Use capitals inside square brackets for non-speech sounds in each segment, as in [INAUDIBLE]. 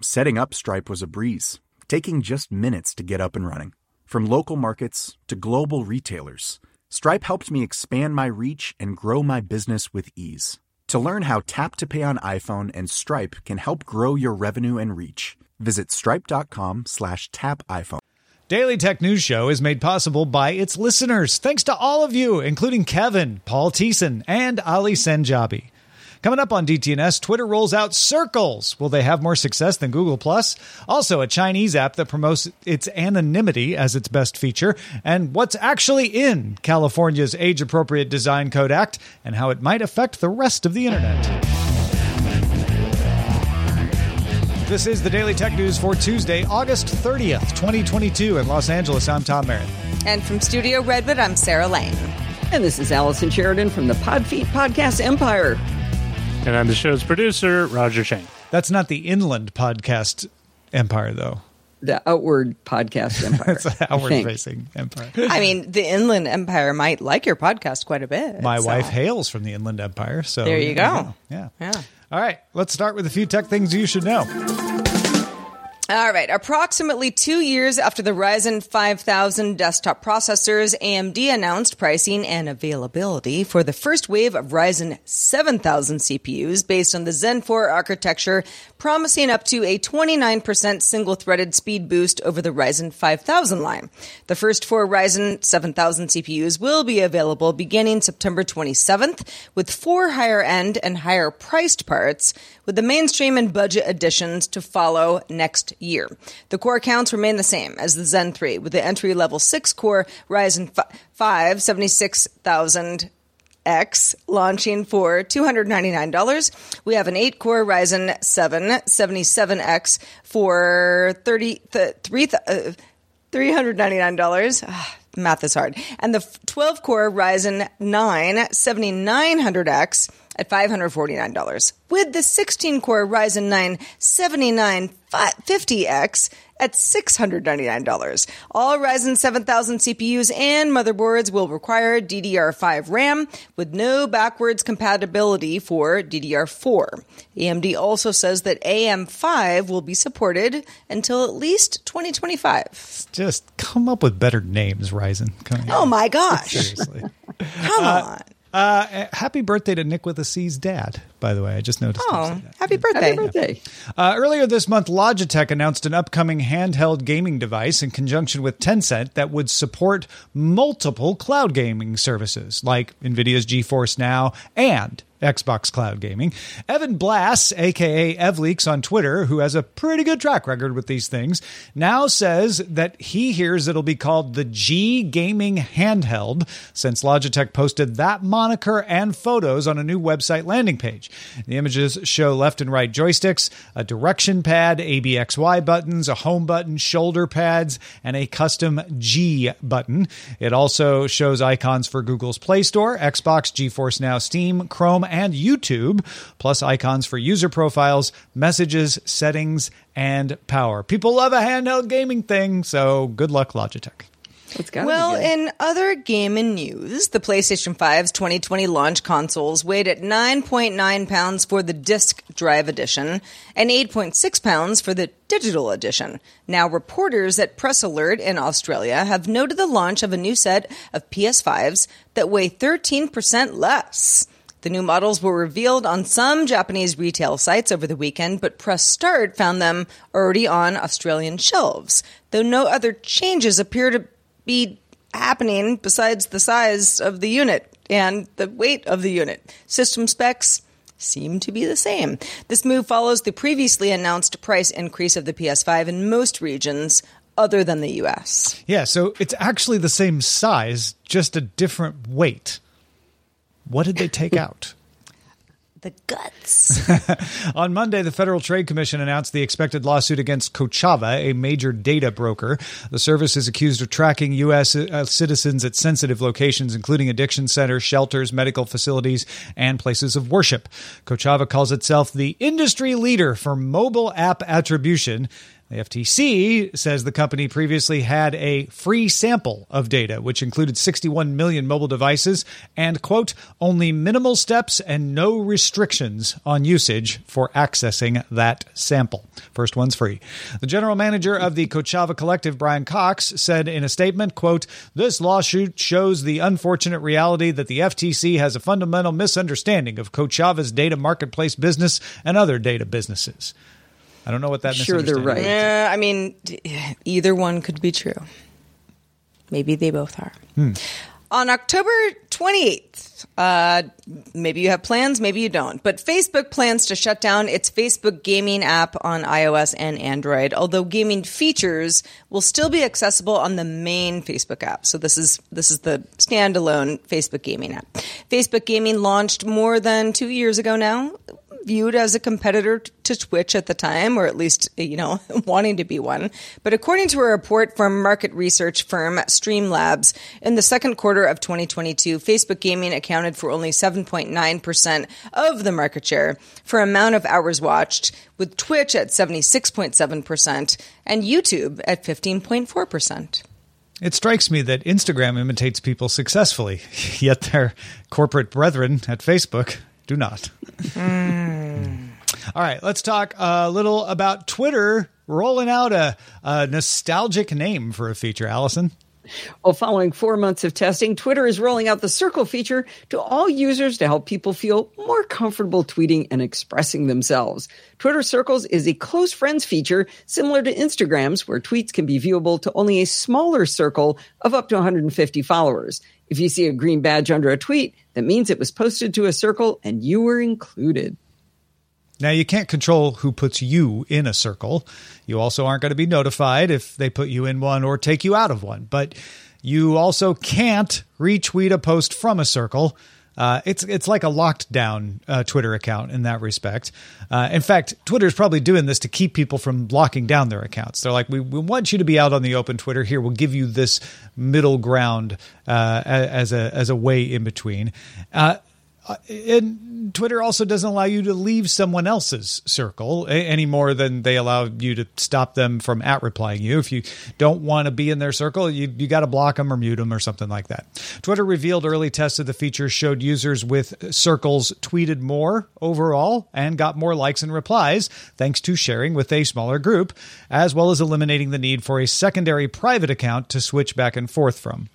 Setting up Stripe was a breeze, taking just minutes to get up and running. From local markets to global retailers, Stripe helped me expand my reach and grow my business with ease. To learn how Tap to Pay on iPhone and Stripe can help grow your revenue and reach, visit stripe.com slash tap iPhone. Daily Tech News Show is made possible by its listeners. Thanks to all of you, including Kevin, Paul Thiessen, and Ali Senjabi. Coming up on DTNS, Twitter rolls out Circles. Will they have more success than Google Plus? Also, a Chinese app that promotes its anonymity as its best feature, and what's actually in California's Age Appropriate Design Code Act, and how it might affect the rest of the internet. This is the Daily Tech News for Tuesday, August 30th, 2022, in Los Angeles. I'm Tom Merritt. And from Studio Redwood, I'm Sarah Lane. And this is Allison Sheridan from the Podfeet Podcast Empire. And I'm the show's producer, Roger Chang. That's not the inland podcast empire, though. The outward podcast [LAUGHS] empire. it's an outward facing empire. I mean, the inland empire might like your podcast quite a bit. My so. wife hails from the inland empire. So there you go. Yeah. Yeah. All right. Let's start with a few tech things you should know. All right. Approximately two years after the Ryzen 5000 desktop processors, AMD announced pricing and availability for the first wave of Ryzen 7000 CPUs based on the Zen 4 architecture, promising up to a 29% single threaded speed boost over the Ryzen 5000 line. The first four Ryzen 7000 CPUs will be available beginning September 27th, with four higher end and higher priced parts, with the mainstream and budget editions to follow next year. The core counts remain the same as the Zen 3, with the entry level 6 core Ryzen 5 76000 X launching for $299. We have an 8 core Ryzen 7 77X for 30, th- 3, th- uh, $399. Ah, math is hard. And the 12 core Ryzen 9 7900X at $549, with the 16 core Ryzen 9 7950X at $699. All Ryzen 7000 CPUs and motherboards will require DDR5 RAM with no backwards compatibility for DDR4. AMD also says that AM5 will be supported until at least 2025. Just come up with better names, Ryzen. Come oh my gosh. Seriously. Come uh, on. Uh, happy birthday to Nick with a C's dad, by the way. I just noticed. Oh, happy birthday. Happy birthday. Uh, earlier this month, Logitech announced an upcoming handheld gaming device in conjunction with Tencent that would support multiple cloud gaming services like NVIDIA's GeForce Now and Xbox Cloud Gaming. Evan Blass, aka Evleaks on Twitter, who has a pretty good track record with these things, now says that he hears it'll be called the G Gaming Handheld, since Logitech posted that moniker and photos on a new website landing page. The images show left and right joysticks, a direction pad, ABXY buttons, a home button, shoulder pads, and a custom G button. It also shows icons for Google's Play Store, Xbox, GeForce Now, Steam, Chrome, and YouTube, plus icons for user profiles, messages, settings, and power. People love a handheld gaming thing, so good luck, Logitech. Well, in other gaming news, the PlayStation 5's 2020 launch consoles weighed at 9.9 pounds for the disc drive edition and 8.6 pounds for the digital edition. Now, reporters at Press Alert in Australia have noted the launch of a new set of PS5s that weigh 13% less. The new models were revealed on some Japanese retail sites over the weekend, but Press Start found them already on Australian shelves, though no other changes appear to be happening besides the size of the unit and the weight of the unit. System specs seem to be the same. This move follows the previously announced price increase of the PS5 in most regions other than the US. Yeah, so it's actually the same size, just a different weight. What did they take [LAUGHS] out? The guts. [LAUGHS] On Monday, the Federal Trade Commission announced the expected lawsuit against Kochava, a major data broker. The service is accused of tracking U.S. uh, citizens at sensitive locations, including addiction centers, shelters, medical facilities, and places of worship. Kochava calls itself the industry leader for mobile app attribution. The FTC says the company previously had a free sample of data, which included 61 million mobile devices and, quote, only minimal steps and no restrictions on usage for accessing that sample. First one's free. The general manager of the Kochava Collective, Brian Cox, said in a statement, quote, this lawsuit shows the unfortunate reality that the FTC has a fundamental misunderstanding of Kochava's data marketplace business and other data businesses. I don't know what that Sure, they're right. is. Yeah, I mean, either one could be true. Maybe they both are. On October 28th, uh, maybe you have plans, maybe you don't, but Facebook plans to shut down its Facebook gaming app on iOS and Android, although gaming features will still be accessible on the main Facebook app. So this is this is the standalone Facebook gaming app. Facebook gaming launched more than 2 years ago now, viewed as a competitor to Twitch at the time, or at least, you know, [LAUGHS] wanting to be one. But according to a report from market research firm Streamlabs, in the second quarter of 2022, Facebook gaming accounted for only 7.9% of the market share for amount of hours watched, with Twitch at 76.7% and YouTube at 15.4%. It strikes me that Instagram imitates people successfully, [LAUGHS] yet their corporate brethren at Facebook do not. All right, let's talk a little about Twitter rolling out a, a nostalgic name for a feature, Allison. Well, following four months of testing, Twitter is rolling out the Circle feature to all users to help people feel more comfortable tweeting and expressing themselves. Twitter Circles is a close friends feature similar to Instagram's, where tweets can be viewable to only a smaller circle of up to 150 followers. If you see a green badge under a tweet, that means it was posted to a circle and you were included. Now, you can't control who puts you in a circle. You also aren't going to be notified if they put you in one or take you out of one. But you also can't retweet a post from a circle. Uh, it's it's like a locked down uh, Twitter account in that respect. Uh, in fact, Twitter is probably doing this to keep people from locking down their accounts. They're like, we, we want you to be out on the open Twitter. Here, we'll give you this middle ground uh, as a as a way in between. Uh, and Twitter also doesn't allow you to leave someone else's circle a- any more than they allow you to stop them from at replying you. If you don't want to be in their circle, you, you got to block them or mute them or something like that. Twitter revealed early tests of the feature showed users with circles tweeted more overall and got more likes and replies thanks to sharing with a smaller group, as well as eliminating the need for a secondary private account to switch back and forth from.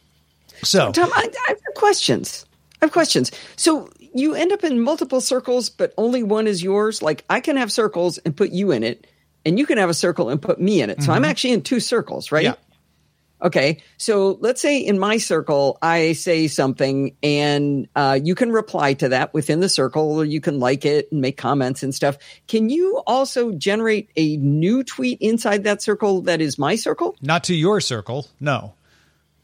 So, Tom, I, I have questions. I have questions. So you end up in multiple circles, but only one is yours. Like I can have circles and put you in it, and you can have a circle and put me in it. So I'm actually in two circles, right? Yeah. Okay. So let's say in my circle, I say something and uh, you can reply to that within the circle or you can like it and make comments and stuff. Can you also generate a new tweet inside that circle that is my circle? not to your circle, no.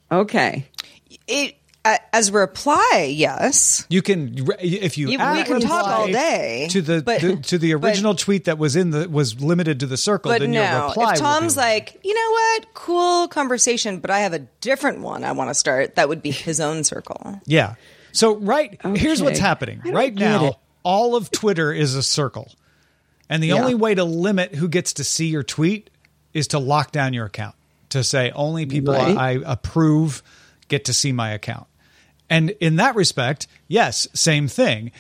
Okay. It, a- as a reply, yes. You can if you, You- we add can talk all day, to the, but- the- to the but- original tweet that was in the was limited to the circle. But then your no, reply if will Tom's be- like, you know what, cool conversation, but I have a different one I want to start, that would be his own circle. yeah. So right here's what's happening right now. All of Twitter is a circle, and the Yeah. only way to limit who gets to see your tweet is to lock down your account to say only people Right. I approve get to see my account. And in that respect, yes, same thing.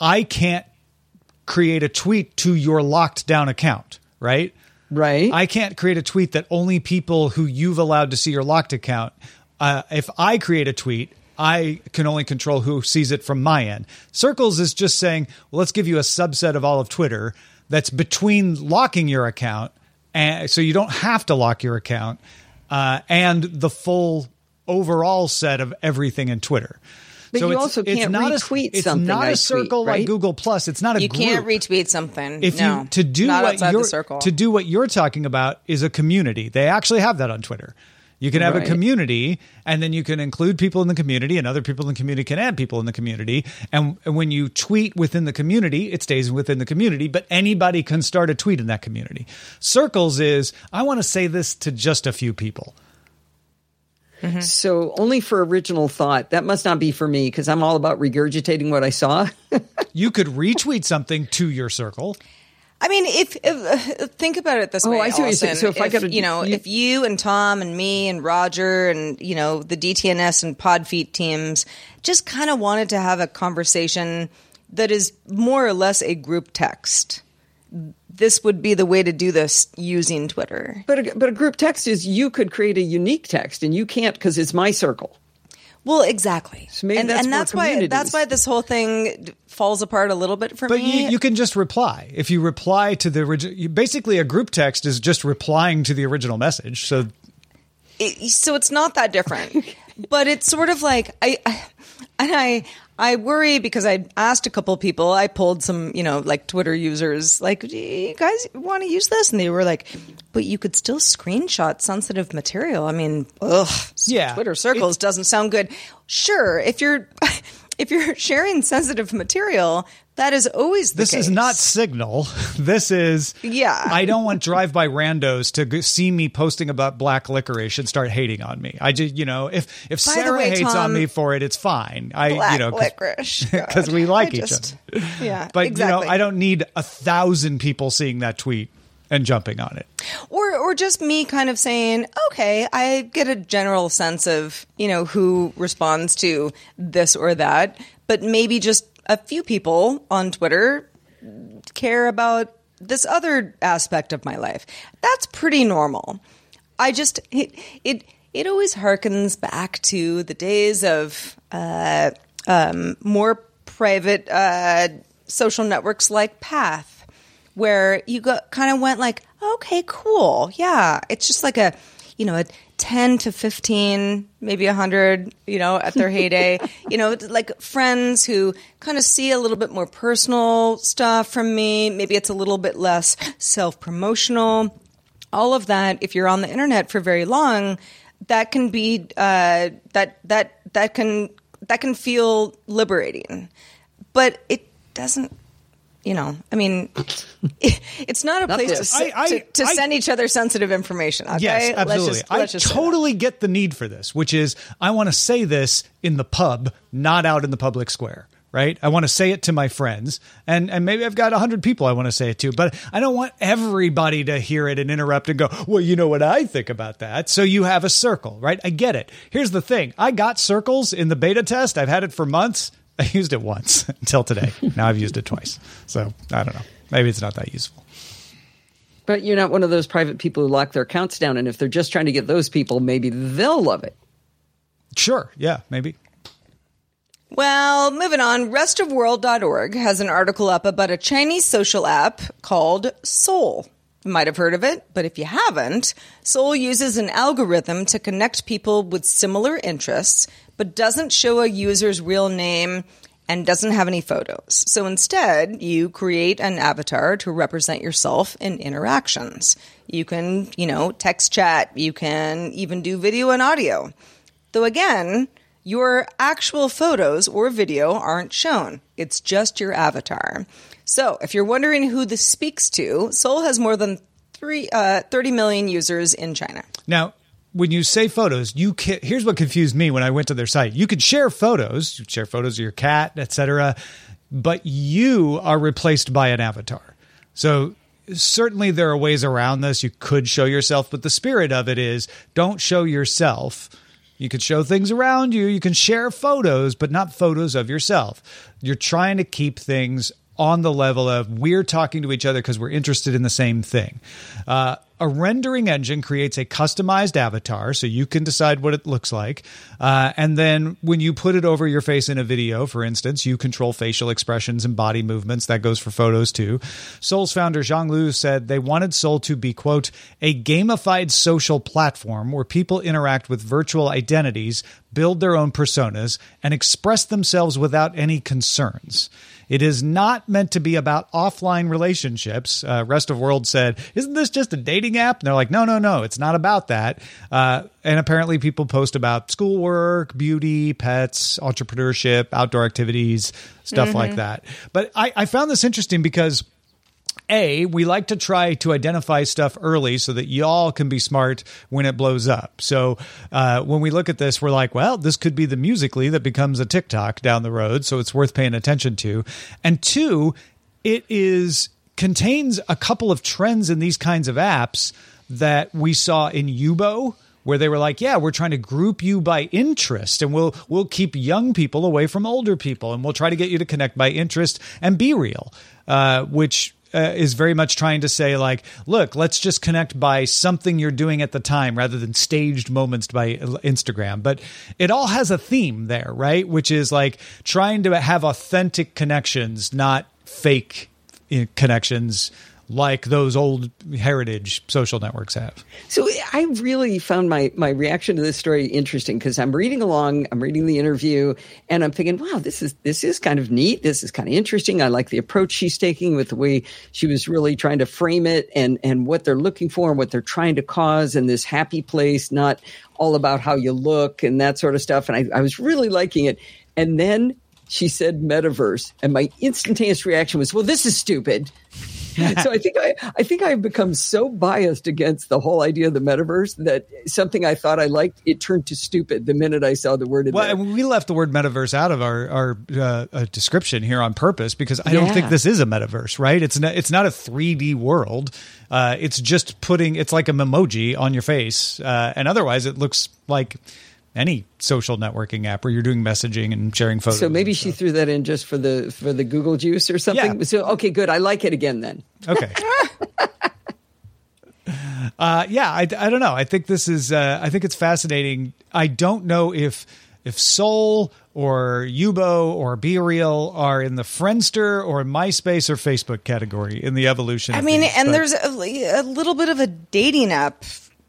I can't create a tweet to your locked down account, right? Right. I can't create a tweet that only people who you've allowed to see your locked account. Uh, if I create a tweet, I can only control who sees it from my end. Circles is just saying, well, let's give you a subset of all of Twitter that's between locking your account, and so you don't have to lock your account, uh, and the full overall set of everything in Twitter. But so you it's, also can't not retweet a, it's something not I a tweet, circle like? Google Plus. It's not a You can't retweet something. if no, you to do not what outside you're the circle. to do what you're talking about is a community. They actually have that on Twitter. You can have Right. a community, and then you can include people in the community, and other people in the community can add people in the community. And, and when you tweet within the community, it stays within the community, but anybody can start a tweet in that community. Circles is I want to say this to just a few people. So only for original thought. That must not be for me because I'm all about regurgitating what I saw. [LAUGHS] You could retweet something to your circle. I mean, if, if uh, think about it this Oh, way, I see what you're saying. Allison. So if I gotta- you know, you- if you and Tom and me and Roger and you know the DTNS and Podfeet teams just kind of wanted to have a conversation that is more or less a group text, this would be the way to do this using Twitter. but a, but a group text is you could create a unique text and you can't because it's my circle. Well, exactly, So maybe and, that's and that's why that's why this whole thing falls apart a little bit for But me. But you, you can just reply. If you reply to the original, basically a group text is just replying to the original message. So it, so it's not that different [LAUGHS] but it's sort of like I, I and i i worry because i asked a couple of people i pulled some you know like twitter users like do you guys want to use this? And they were like but you could still screenshot sensitive material. I mean ugh Yeah. twitter circles doesn't sound good. Sure if you're [LAUGHS] if you're [LAUGHS] sharing sensitive material that is always the this is not Signal. [LAUGHS] This is Yeah. I don't want drive-by randos to see me posting about black licorice and start hating on me. I just you know if if By Sarah way, hates on me for it, it's fine. I black you know licorice [LAUGHS] because we like each other. yeah But exactly. you know I don't need a thousand people seeing that tweet and jumping on it. or or just me kind of saying okay i get a general sense of you know who responds to this or that but maybe just a few people on twitter care about this other aspect of my life. That's pretty normal. I just it it, it always harkens back to the days of uh, um, more private uh, social networks like path where you got kind of went like, okay, cool, yeah. It's just like a, you know, a ten to fifteen, maybe a hundred, you know, at their heyday. [LAUGHS] you know, like friends who kind of see a little bit more personal stuff from me. Maybe it's a little bit less self promotional. All of that, if you're on the internet for very long, that can be uh, that that that can that can feel liberating, but it doesn't you know, I mean, [LAUGHS] it's not a place to, this. sit, I- I- to, to I- send each other sensitive information. Okay? Yes, Let's absolutely. just- let's I just totally get the need for this, which is I want to say this in the pub, not out in the public square. Right? I want to say it to my friends, and and maybe I've got a hundred people I want to say it to, but I don't want everybody to hear it and interrupt and go, "Well, you know what I think about that." So you have a circle, right? I get it. Here's the thing: I got circles in the beta test. I've had it for months. [LAUGHS] I used it once [LAUGHS] until today. Now I've used it twice. So I don't know. Maybe it's not that useful. But you're not one of those private people who lock their accounts down. And if they're just trying to get those people, maybe they'll love it. Sure. Yeah. Maybe. Well, moving on, restofworld.org has an article up about a Chinese social app called Soul. You might have heard of it, but if you haven't, Soul uses an algorithm to connect people with similar interests, but doesn't show a user's real name and doesn't have any photos. So instead, you create an avatar to represent yourself in interactions. You can, you know, text chat, you can even do video and audio. Though again, your actual photos or video aren't shown. It's just your avatar. So, if you're wondering who this speaks to, Soul has more than three, uh, 30 million users in China. Now, when you say photos, you can, here's what confused me when I went to their site. You could share photos, you share photos of your cat, etc., but you are replaced by an avatar. So certainly there are ways around this. You could show yourself, but the spirit of it is don't show yourself. You can show things around you. You can share photos, but not photos of yourself. You're trying to keep things on the level of we're talking to each other because we're interested in the same thing. Uh, a rendering engine creates a customized avatar, so you can decide what it looks like. Uh, and then when you put it over your face in a video, for instance, you control facial expressions and body movements. That goes for photos too. Soul's founder, Zhang Lu, said they wanted Soul to be, quote, a gamified social platform where people interact with virtual identities, build their own personas, and express themselves without any concerns. It is not meant to be about offline relationships. Uh, Rest of World said, "Isn't this just a dating app?" And they're like, "No, no, no, it's not about that." Uh, and apparently, people post about schoolwork, beauty, pets, entrepreneurship, outdoor activities, stuff like that. But I, I found this interesting because. A, we like to try to identify stuff early so that y'all can be smart when it blows up. So uh, when we look at this, we're like, well, this could be the musically that becomes a TikTok down the road. So it's worth paying attention to. And two, it is contains a couple of trends in these kinds of apps that we saw in Yubo where they were like, "Yeah, we're trying to group you by interest, and we'll we'll keep young people away from older people, and we'll try to get you to connect by interest and be real," uh, which uh, is very much trying to say like, "Look, let's just connect by something you're doing at the time, rather than staged moments by Instagram." But it all has a theme there, right? Which is like trying to have authentic connections, not fake connections like those old heritage social networks have. So I really found my my reaction to this story interesting because I'm reading along, I'm reading the interview, and I'm thinking, wow, this is this is kind of neat. This is kind of interesting. I like the approach she's taking with the way she was really trying to frame it and and what they're looking for and what they're trying to cause in this happy place, not all about how you look and that sort of stuff. And I, I was really liking it. And then she said metaverse, and my instantaneous reaction was, well, this is stupid. [LAUGHS] so I think I, I think I've become so biased against the whole idea of the metaverse that something I thought I liked it turned to stupid the minute I saw the word. In well, we left the word metaverse out of our our uh, uh, description here on purpose because I don't think this is a metaverse, right? It's not it's not a 3D world. Uh, it's just putting it's like a memoji on your face, uh, and otherwise it looks like any social networking app where you're doing messaging and sharing photos. So maybe she threw that in just for the for the Google juice or something. Yeah. So okay, good. I like it again then. Okay. [LAUGHS] uh, yeah, I, I don't know. I think this is. Uh, I think it's fascinating. I don't know if if Soul or Yubo or BeReal are in the Friendster or MySpace or Facebook category in the evolution. I of mean, these, and but- there's a, a little bit of a dating app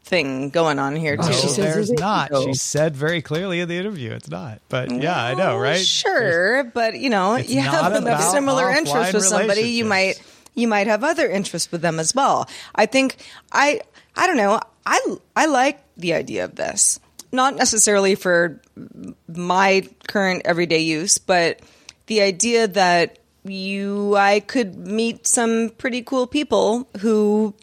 thing going on here oh, too. No, she says there's not. She said very clearly in the interview it's not. But yeah, I know, right? Sure, but you know, you have similar interests with somebody, you might you might have other interests with them as well. I think I I don't know. I I like the idea of this. Not necessarily for my current everyday use, but the idea that you I could meet some pretty cool people who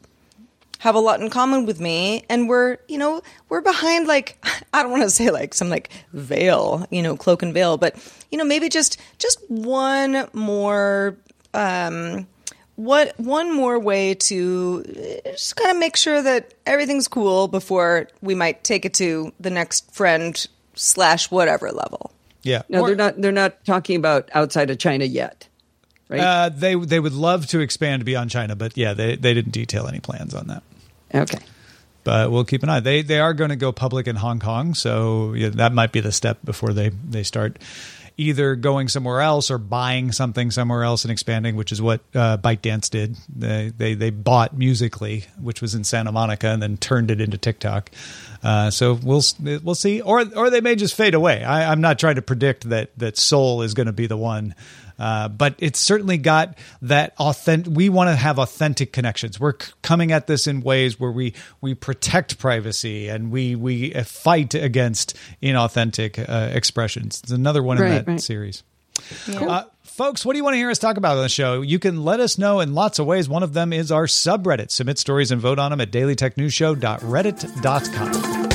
have a lot in common with me and we're you know we're behind like [LAUGHS] i don't want to say like some like veil you know cloak and veil but you know maybe just just one more um what one more way to uh, just kind of make sure that everything's cool before we might take it to the next friend slash whatever level Yeah. No, Or- they're not. They're not talking about outside of China yet, right? Uh, they they would love to expand beyond China, but yeah, they they didn't detail any plans on that. okay. But we'll keep an eye. They they are going to go public in Hong Kong, so yeah, that might be the step before they they start either going somewhere else or buying something somewhere else and expanding, which is what uh, ByteDance did. They they they bought Musically, which was in Santa Monica, and then turned it into TikTok. Uh, so we'll we'll see, or or they may just fade away. I, I'm not trying to predict that that Soul is going to be the one. Uh, but it's certainly got that authentic. We want to have authentic connections. We're c- coming at this in ways where we we protect privacy and we we uh, fight against inauthentic uh, expressions. It's another one in that right. series. Uh, folks, what do you want to hear us talk about on the show? You can let us know in lots of ways. One of them is our subreddit. Submit stories and vote on them at dailytechnewsshow.reddit.com.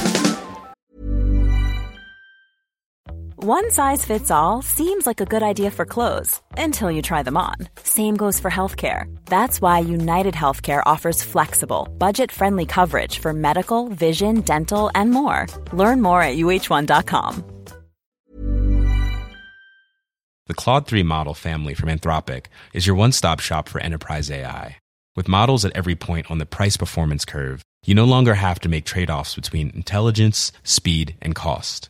One size fits all seems like a good idea for clothes until you try them on. Same goes for healthcare. That's why United Healthcare offers flexible, budget friendly coverage for medical, vision, dental, and more. Learn more at uh1.com. The Claude 3 model family from Anthropic is your one stop shop for enterprise AI. With models at every point on the price performance curve, you no longer have to make trade offs between intelligence, speed, and cost.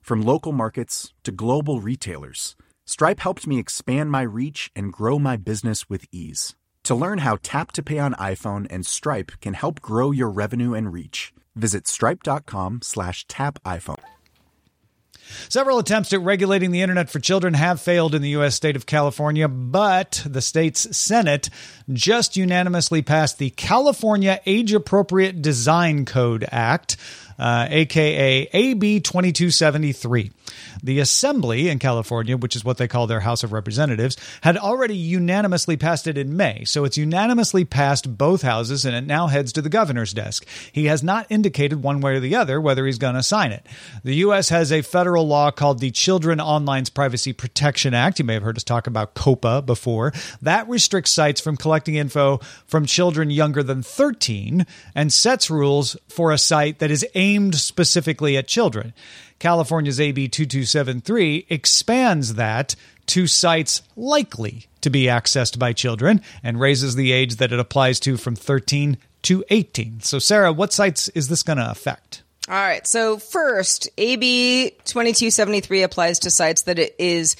From local markets to global retailers, Stripe helped me expand my reach and grow my business with ease. To learn how Tap to Pay on iPhone and Stripe can help grow your revenue and reach, visit stripe.com slash tap iPhone. Several attempts at regulating the internet for children have failed in the U.S. state of California, but the state's Senate just unanimously passed the California Age Appropriate Design Code Act, uh, aka AB 2273. The Assembly in California, which is what they call their House of Representatives, had already unanimously passed it in May. So it's unanimously passed both houses and it now heads to the governor's desk. He has not indicated one way or the other whether he's going to sign it. The U.S. has a federal law called the Children Online's Privacy Protection Act. You may have heard us talk about COPPA before. That restricts sites from collecting info from children younger than 13 and sets rules for a site that is aimed specifically at children. California's AB 2273 expands that to sites likely to be accessed by children and raises the age that it applies to from 13 to 18. So, Sarah, what sites is this going to affect? All right. So, first, AB 2273 applies to sites that it is,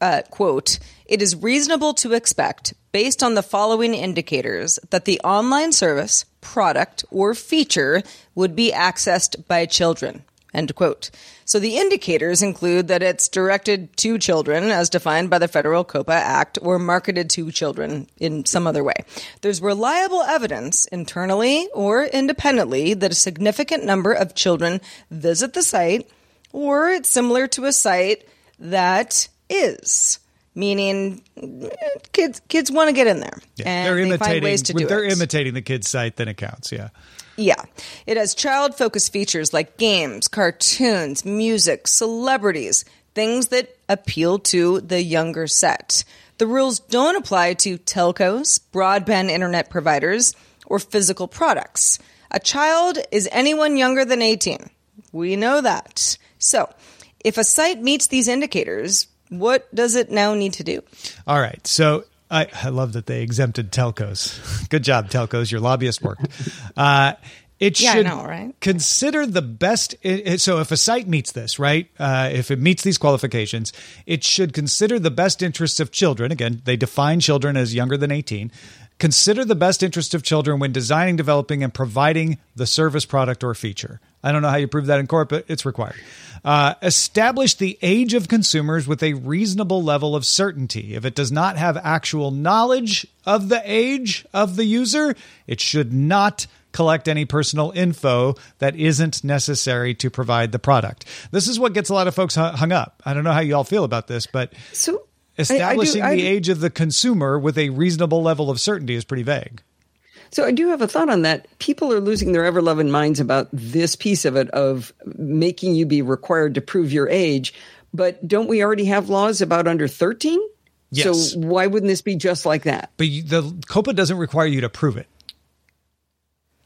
uh, quote, it is reasonable to expect, based on the following indicators, that the online service, product, or feature would be accessed by children, end quote. So the indicators include that it's directed to children as defined by the federal COPPA Act or marketed to children in some other way. There's reliable evidence internally or independently that a significant number of children visit the site or it's similar to a site that is meaning kids kids want to get in there Yeah, and they're they imitating. find ways to do they're it. imitating the kid's site, then it counts. Yeah. Yeah. It has child focused features like games, cartoons, music, celebrities, things that appeal to the younger set. The rules don't apply to telcos, broadband internet providers, or physical products. A child is anyone younger than 18. We know that. So, if a site meets these indicators, what does it now need to do? All right. So I, I love that they exempted telcos. [LAUGHS] Good job, telcos. Your lobbyist worked. Uh, it Yeah, I should know, right? consider the best. it- it- so if a site meets this, right? Uh, if it meets these qualifications, it should consider the best interests of children. Again, they define children as younger than 18. Consider the best interest of children when designing, developing, and providing the service, product, or feature. I don't know how you prove that in court, but it's required. Uh, establish the age of consumers with a reasonable level of certainty. If it does not have actual knowledge of the age of the user, it should not collect any personal info that isn't necessary to provide the product. This is what gets a lot of folks hung up. I don't know how you all feel about this, but So I- I do- establishing I the age of the consumer with a reasonable level of certainty is pretty vague. So I do have a thought on that. People are losing their ever loving minds about this piece of it of making you be required to prove your age. But don't we already have laws about under 13? Yes. So why wouldn't this be just like that? But you, the COPPA doesn't require you to prove it.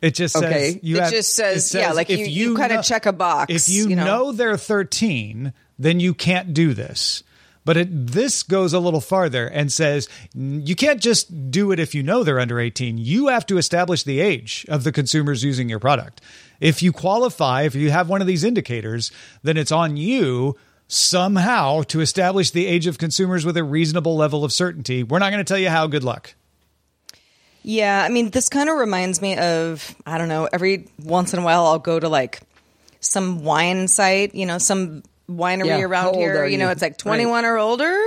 It just says Okay. you It have- just says- yeah, like if you- you kinda check a box, If you, you know? know they're 13, then you can't do this. But it, this goes a little farther and says you can't just do it if you know they're under 18. You have to establish the age of the consumers using your product. If you qualify, if you have one of these indicators, then it's on you somehow to establish the age of consumers with a reasonable level of certainty. We're not going to tell you how. Good luck. Yeah, I mean, this kind of reminds me of I don't know. Every once in a while, I'll go to like some wine site, you know, some winery Yeah, how around here. are You know, it's like twenty one or older.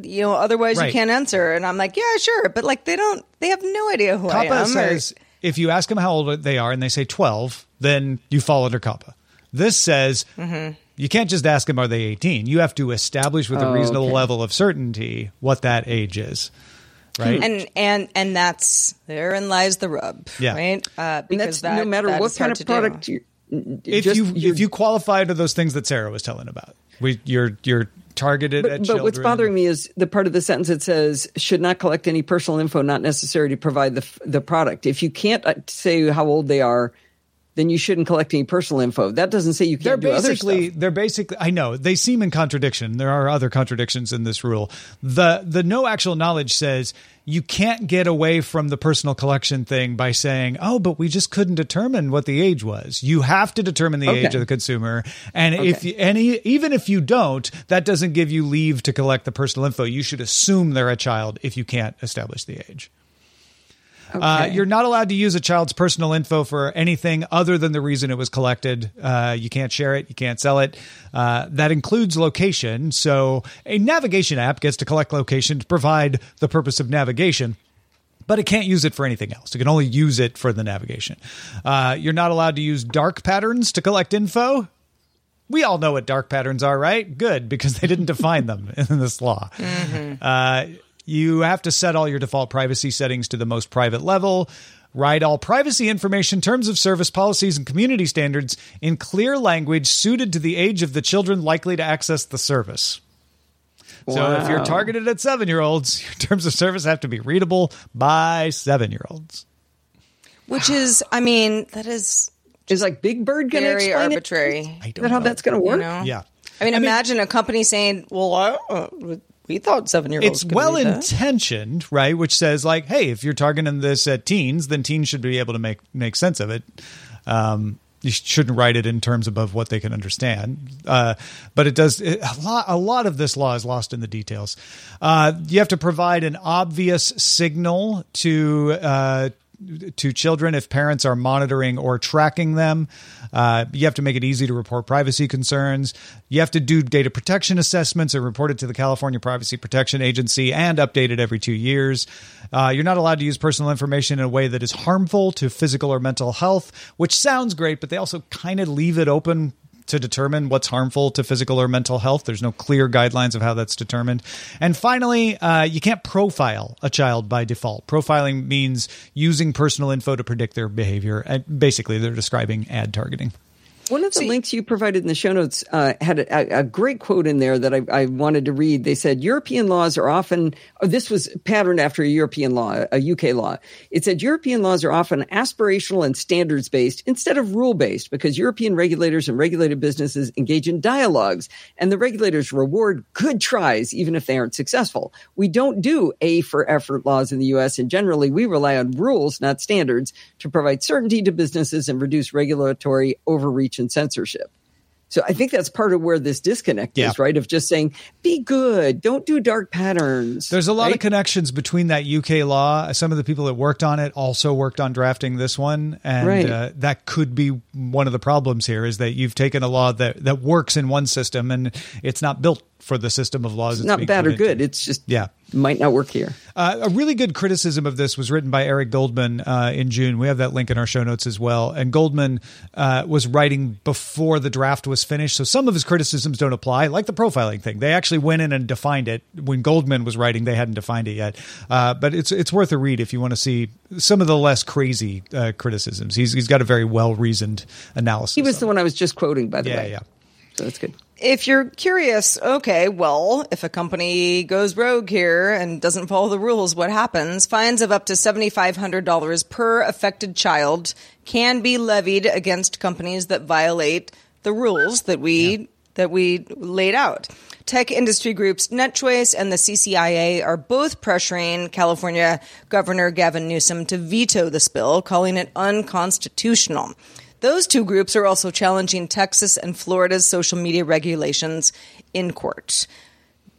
You know, otherwise Right. you can't answer. And I'm like, yeah, sure, but like they don't, they have no idea who I COPPA am. or- says if you ask them how old they are and they say 12, then you fall under COPPA. This says Mm-hmm. you can't just ask them, are they 18? You have to establish with a Oh, reasonable okay. level of certainty what that age is. Right? and and and that's therein lies the rub, Yeah. right? Uh, And because that's that, no matter that what is kind of to do. product you. If just- you if you qualify to those things that Sarah was telling about, we, you're you're targeted But, at but children. what's bothering me is the part of the sentence that says should not collect any personal info not necessary to provide the the product. If you can't uh, say how old they are, then you shouldn't collect any personal info. That doesn't say you they're can't do other basically stuff. they're basically I know they seem in contradiction. There are other contradictions in this rule. The the no actual knowledge says you can't get away from the personal collection thing by saying, "Oh, but we just couldn't determine what the age was." You have to determine the age of the consumer, and if Okay. you, any even if you don't, that doesn't give you leave to collect the personal info. You should assume they're a child if you can't establish the age. Uh, you're not allowed to use a child's personal info for anything other than the reason it was collected. Uh, you can't share it. You can't sell it. Uh, that includes location. So a navigation app gets to collect location to provide the purpose of navigation. But it can't use it for anything else. It can only use it for the navigation. Uh, you're not allowed to use dark patterns to collect info. We all know what dark patterns are, right? Good, because they didn't define them [LAUGHS] in this law. Uh, you have to set all your default privacy settings to the most private level. Write all privacy information, terms of service, policies, and community standards in clear language suited to the age of the children likely to access the service. So if you're targeted at seven year olds, [LAUGHS] your terms of service have to be readable by seven year olds. which is, I mean, that is is like Big Bird going to very explain arbitrary. I It? Is don't that how that's going to You work? know? Yeah. I mean, imagine a company saying, "Well, I, uh, we thought seven year olds." it's well intentioned, right? Which says like, hey, if you're targeting this at teens, then teens should be able to make make sense of it. Um, you shouldn't write it in terms above what they can understand. Uh, but it does it, a lot. A lot of this law is lost in the details. Uh, you have to provide an obvious signal to. Uh, to children if parents are monitoring or tracking them. Uh, you have to make it easy to report privacy concerns. You have to do data protection assessments and report it to the California Privacy Protection Agency and update it every two years. Uh, you're not allowed to use personal information in a way that is harmful to physical or mental health, which sounds great, but they also kind of leave it open to determine what's harmful to physical or mental health. There's no clear guidelines of how that's determined. And finally, uh, you can't profile a child by default. Profiling means using personal info to predict their behavior. And basically, they're describing ad targeting. One of the links you provided in the show notes uh, had a, a great quote in there that I, I wanted to read. They said European laws are often, oh, this was patterned after a European law, a UK law. It said European laws are often aspirational and standards based instead of rule based because European regulators and regulated businesses engage in dialogues and the regulators reward good tries even if they aren't successful. We don't do A for effort laws in the US and generally we rely on rules, not standards, to provide certainty to businesses and reduce regulatory overreach and censorship. So I think that's part of where this disconnect Yeah. is, right? Of just saying, be good, don't do dark patterns. There's a lot right? of connections between that UK law. Some of the people that worked on it also worked on drafting this one, and Right. uh, that could be one of the problems here. Is that you've taken a law that that works in one system, and it's not built for the system of laws. It's not bad or good. into. It's just Yeah. might not work here. Uh, a really good criticism of this was written by Eric Goldman uh, in June. We have that link in our show notes as well. And Goldman uh, was writing before the draft was finished, so some of his criticisms don't apply, like the profiling thing. They actually went in and defined it when Goldman was writing. They hadn't defined it yet, uh, but it's it's worth a read if you want to see some of the less crazy uh, criticisms. He's he's got a very well reasoned analysis. He was the it. one I was just quoting, by the Yeah, way. yeah. So that's good. if you're curious, okay, well, if a company goes rogue here and doesn't follow the rules, what happens? Fines of up to $7,500 per affected child can be levied against companies that violate the rules that we that we laid out. Tech industry groups NetChoice and the CCIA are both pressuring California Governor Gavin Newsom to veto this bill, calling it unconstitutional. Those two groups are also challenging Texas and Florida's social media regulations in court.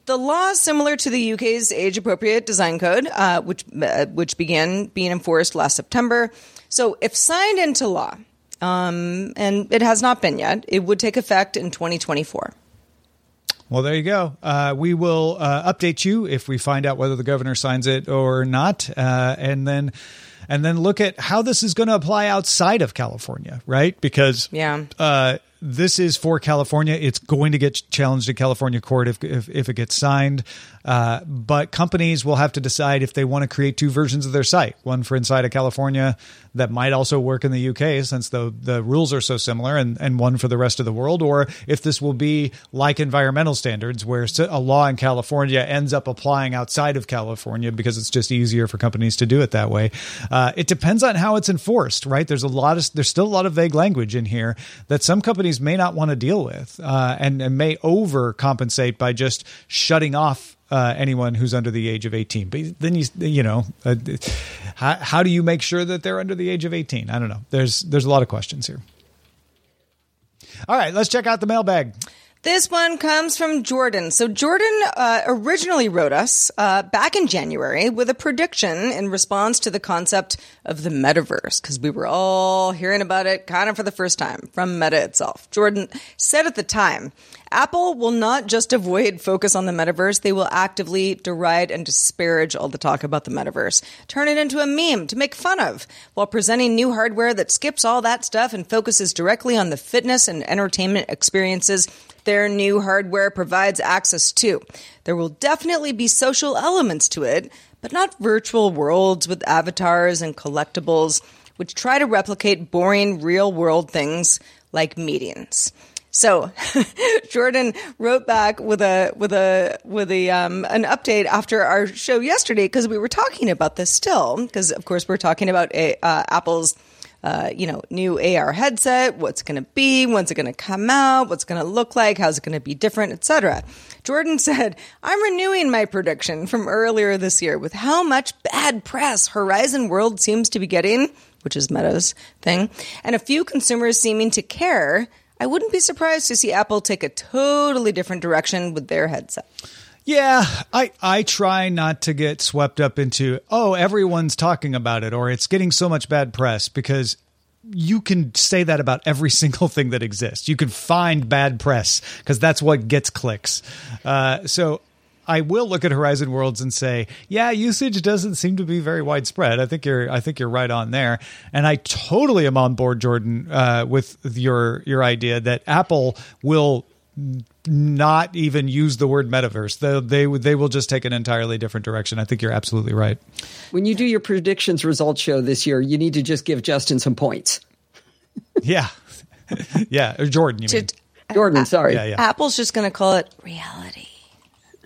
The law is similar to the UK's age-appropriate design code, uh, which uh, which began being enforced last September. So, if signed into law, um, and it has not been yet, it would take effect in 2024. Well, there you go. Uh, we will uh, update you if we find out whether the governor signs it or not, uh, and then and then look at how this is going to apply outside of California, right? Because Yeah. uh, this is for California. It's going to get challenged in California court if if, if it gets signed. Uh, but companies will have to decide if they want to create two versions of their site: one for inside of California that might also work in the UK, since the the rules are so similar, and and one for the rest of the world, or if this will be like environmental standards, where a law in California ends up applying outside of California because it's just easier for companies to do it that way. Uh, it depends on how it's enforced, right? There's a lot of there's still a lot of vague language in here that some companies may not want to deal with, uh, and, and may overcompensate by just shutting off uh, anyone who's under the age of 18. But then you you know, uh, how, how do you make sure that they're under the age of 18? I don't know. There's there's a lot of questions here. All right, let's check out the mailbag. This one comes from Jordan. So Jordan uh, originally wrote us uh, back in January with a prediction in response to the concept of the metaverse, because we were all hearing about it kind of for the first time from Meta itself. Jordan said at the time, Apple will not just avoid focus on the metaverse, they will actively deride and disparage all the talk about the metaverse, turn it into a meme to make fun of, while presenting new hardware that skips all that stuff and focuses directly on the fitness and entertainment experiences their new hardware provides access to. There will definitely be social elements to it, but not virtual worlds with avatars and collectibles, which try to replicate boring real world things like meetings. So [LAUGHS] Jordan wrote back with a with a with a um, an update after our show yesterday because we were talking about this still because of course we're talking about a, uh, Apple's uh, you know new AR headset, what's going to be, when's it going to come out, what's going to look like, how's it going to be different, etc. Jordan [LAUGHS] said, "I'm renewing my prediction from earlier this year with how much bad press Horizon World seems to be getting." Which is Meta's thing, and a few consumers seeming to care. I wouldn't be surprised to see Apple take a totally different direction with their headset. Yeah, I I try not to get swept up into oh everyone's talking about it or it's getting so much bad press because you can say that about every [LAUGHS] single thing that exists. You can find bad press because that's what gets clicks. Uh, so I will look at Horizon Worlds and say, yeah, usage doesn't seem to be very widespread. I think you're, I think you're right on there, and I totally am on board, Jordan, uh, with your your idea that Apple will not even use the word metaverse. They, they they will just take an entirely different direction. I think you're absolutely right. When you do your predictions results show this year, you need to just give Justin some points. [LAUGHS] Yeah, [LAUGHS] yeah, or Jordan. You mean? Jordan, sorry. Yeah, yeah. Apple's just going to call it reality.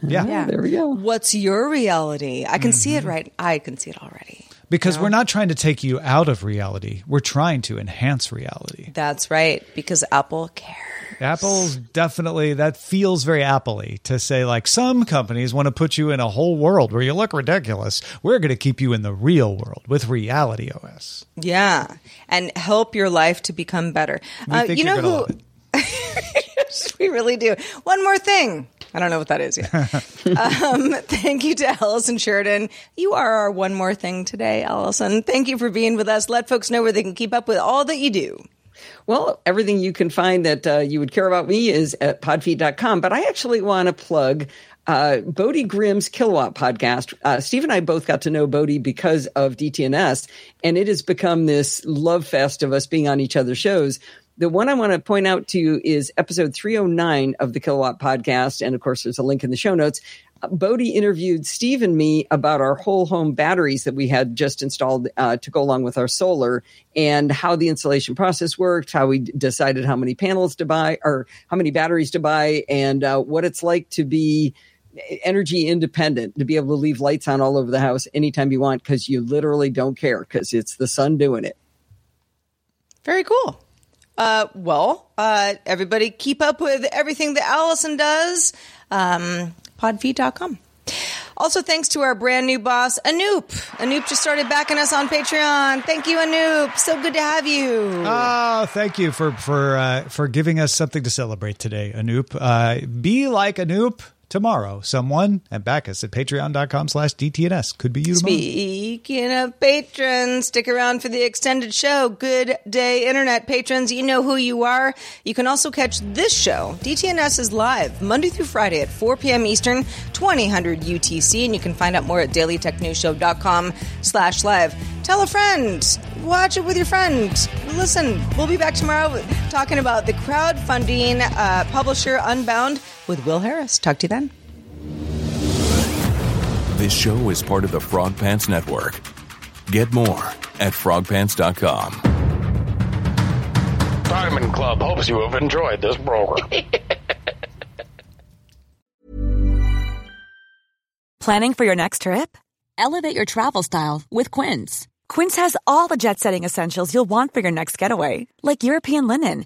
Yeah. Yeah. There we go. What's your reality? I can see it mm-hmm. right. I can see it already. Because we're not trying to take you out of reality. We're trying to enhance reality. That's right. Because Apple cares. Apple's definitely that feels very Apple-y to say like some companies want to put you in a whole world where you look ridiculous. We're going to keep you in the real world with Reality OS. Yeah, and help your life to become better. Uh, you know who? [LAUGHS] we really do. One more thing. I don't know what that is yet. [LAUGHS] um, thank you to Allison Sheridan. You are our one more thing today, Allison. Thank you for being with us. Let folks know where they can keep up with all that you do. Well, everything you can find that uh, you would care about me is at podfeed.com. But I actually want to plug uh, Bodhi Grimm's Kilowatt podcast. Uh, Steve and I both got to know Bodhi because of DTNS, and it has become this love fest of us being on each other's shows. The one I want to point out to you is episode 309 of the Kilowatt podcast. And of course, there's a link in the show notes. Bodhi interviewed Steve and me about our whole home batteries that we had just installed uh, to go along with our solar and how the installation process worked, how we decided how many panels to buy or how many batteries to buy, and uh, what it's like to be energy independent, to be able to leave lights on all over the house anytime you want because you literally don't care because it's the sun doing it. Very cool. Uh, well, uh, everybody keep up with everything that Allison does. Um, podfeed.com. Also, thanks to our brand new boss, Anoop. Anoop just started backing us on Patreon. Thank you, Anoop. So good to have you. Oh, thank you for for uh, for giving us something to celebrate today, Anoop. Uh, be like Anoop. Tomorrow. Someone at Bacchus at patreon.com slash DTNS. Could be you tomorrow. Speaking of patrons, stick around for the extended show. Good day, Internet patrons. You know who you are. You can also catch this show. DTNS is live Monday through Friday at 4 p.m. Eastern, 2000 UTC, and you can find out more at dailytechnewsshow.com slash live. Tell a friend. Watch it with your friend. Listen, we'll be back tomorrow talking about the crowdfunding uh, publisher Unbound with Will Harris. Talk to you then. This show is part of the Frog Pants Network. Get more at frogpants.com. Diamond Club hopes you have enjoyed this program. [LAUGHS] Planning for your next trip? Elevate your travel style with Quince. Quince has all the jet setting essentials you'll want for your next getaway, like European linen,